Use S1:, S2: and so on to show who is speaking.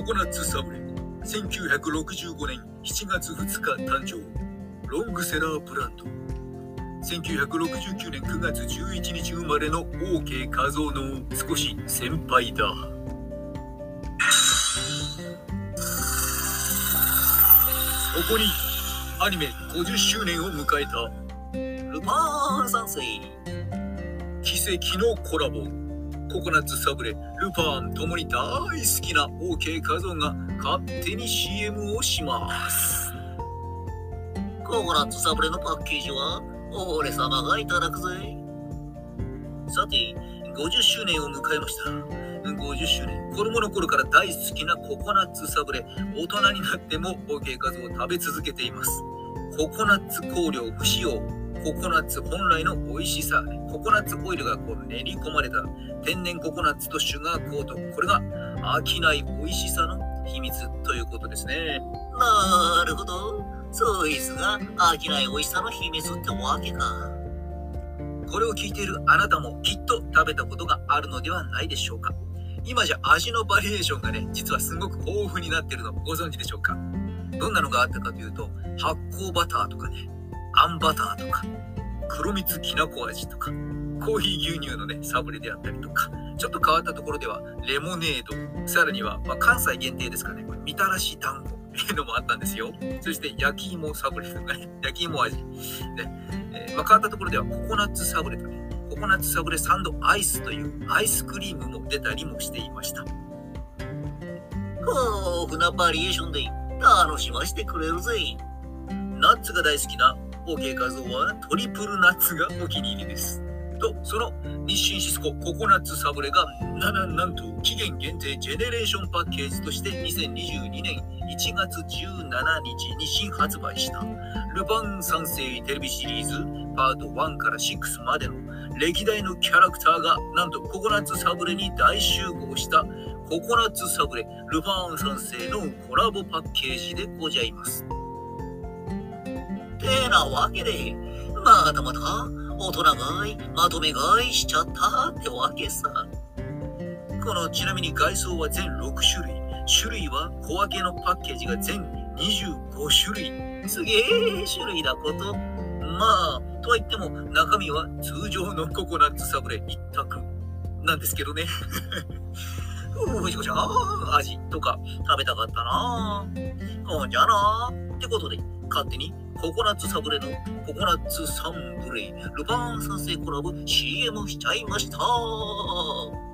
S1: ココナッツサブレ1965年7月2日誕生。ロングセラーブランド1969年9月11日生まれの OK 画像の少し先輩だ。そこにアニメ50周年を迎えた。ルパン三世。奇跡のコラボ。ココナッツサブレルパンともに大好きな OK 画像が勝手に CM をします。ココナッツサブレのパッケージは俺様がいただくぜ。さて50周年を迎えました。50周年子供の頃から大好きなココナッツサブレ大人になっても OK 画像を食べ続けています。ココナッツ香料不使用。ココナッツ本来の美味しさ。ココナッツオイルがこう練り込まれた。天然ココナッツとシュガーコート。これが飽きない美味しさの秘密ということですね。なるほど。そいつが飽きない美味しさの秘密ってわけか。これを聞いているあなたもきっと食べたことがあるのではないでしょうか。今じゃ味のバリエーションがね実はすごく豊富になっているのご存知でしょうか。どんなのがあったかというと発酵バターとかねあんバターとか黒蜜きなこ味とかコーヒー牛乳のねサブレであったりとかちょっと変わったところではレモネードさらには、まあ、関西限定ですかねこれみたらし団子っていうのもあったんですよ。そして焼き芋サブレとかね焼き芋味で、えー、まあ、変わったところではココナッツサブレとねココナッツサブレサンドアイスというアイスクリームも出たりもしていました。豊富なバリエーションで楽しませてくれるぜ。ナッツが大好きな OK 画像はトリプルナッツがお気に入りです。と、その日清シスコココナッツサブレがな、な、なんと期限限定ジェネレーションパッケージとして2022年1月17日に新発売したルパン三世テレビシリーズパート1から6までの歴代のキャラクターがなんとココナッツサブレに大集合したココナッツサブレルパン三世のコラボパッケージでございます。てなわけで、またまた大人買い、まとめ買いしちゃったってわけさ。このちなみに外装は全6種類。種類は小分けのパッケージが全25種類。すげえ種類だこと。まあ、とは言っても中身は通常のココナッツサブレ一択なんですけどね。ふじこちゃん、味とか食べたかったなほんじゃなってことで、勝手にココナッツサブレのココナッツサンブレイルパン三世コラボ CM しちゃいました。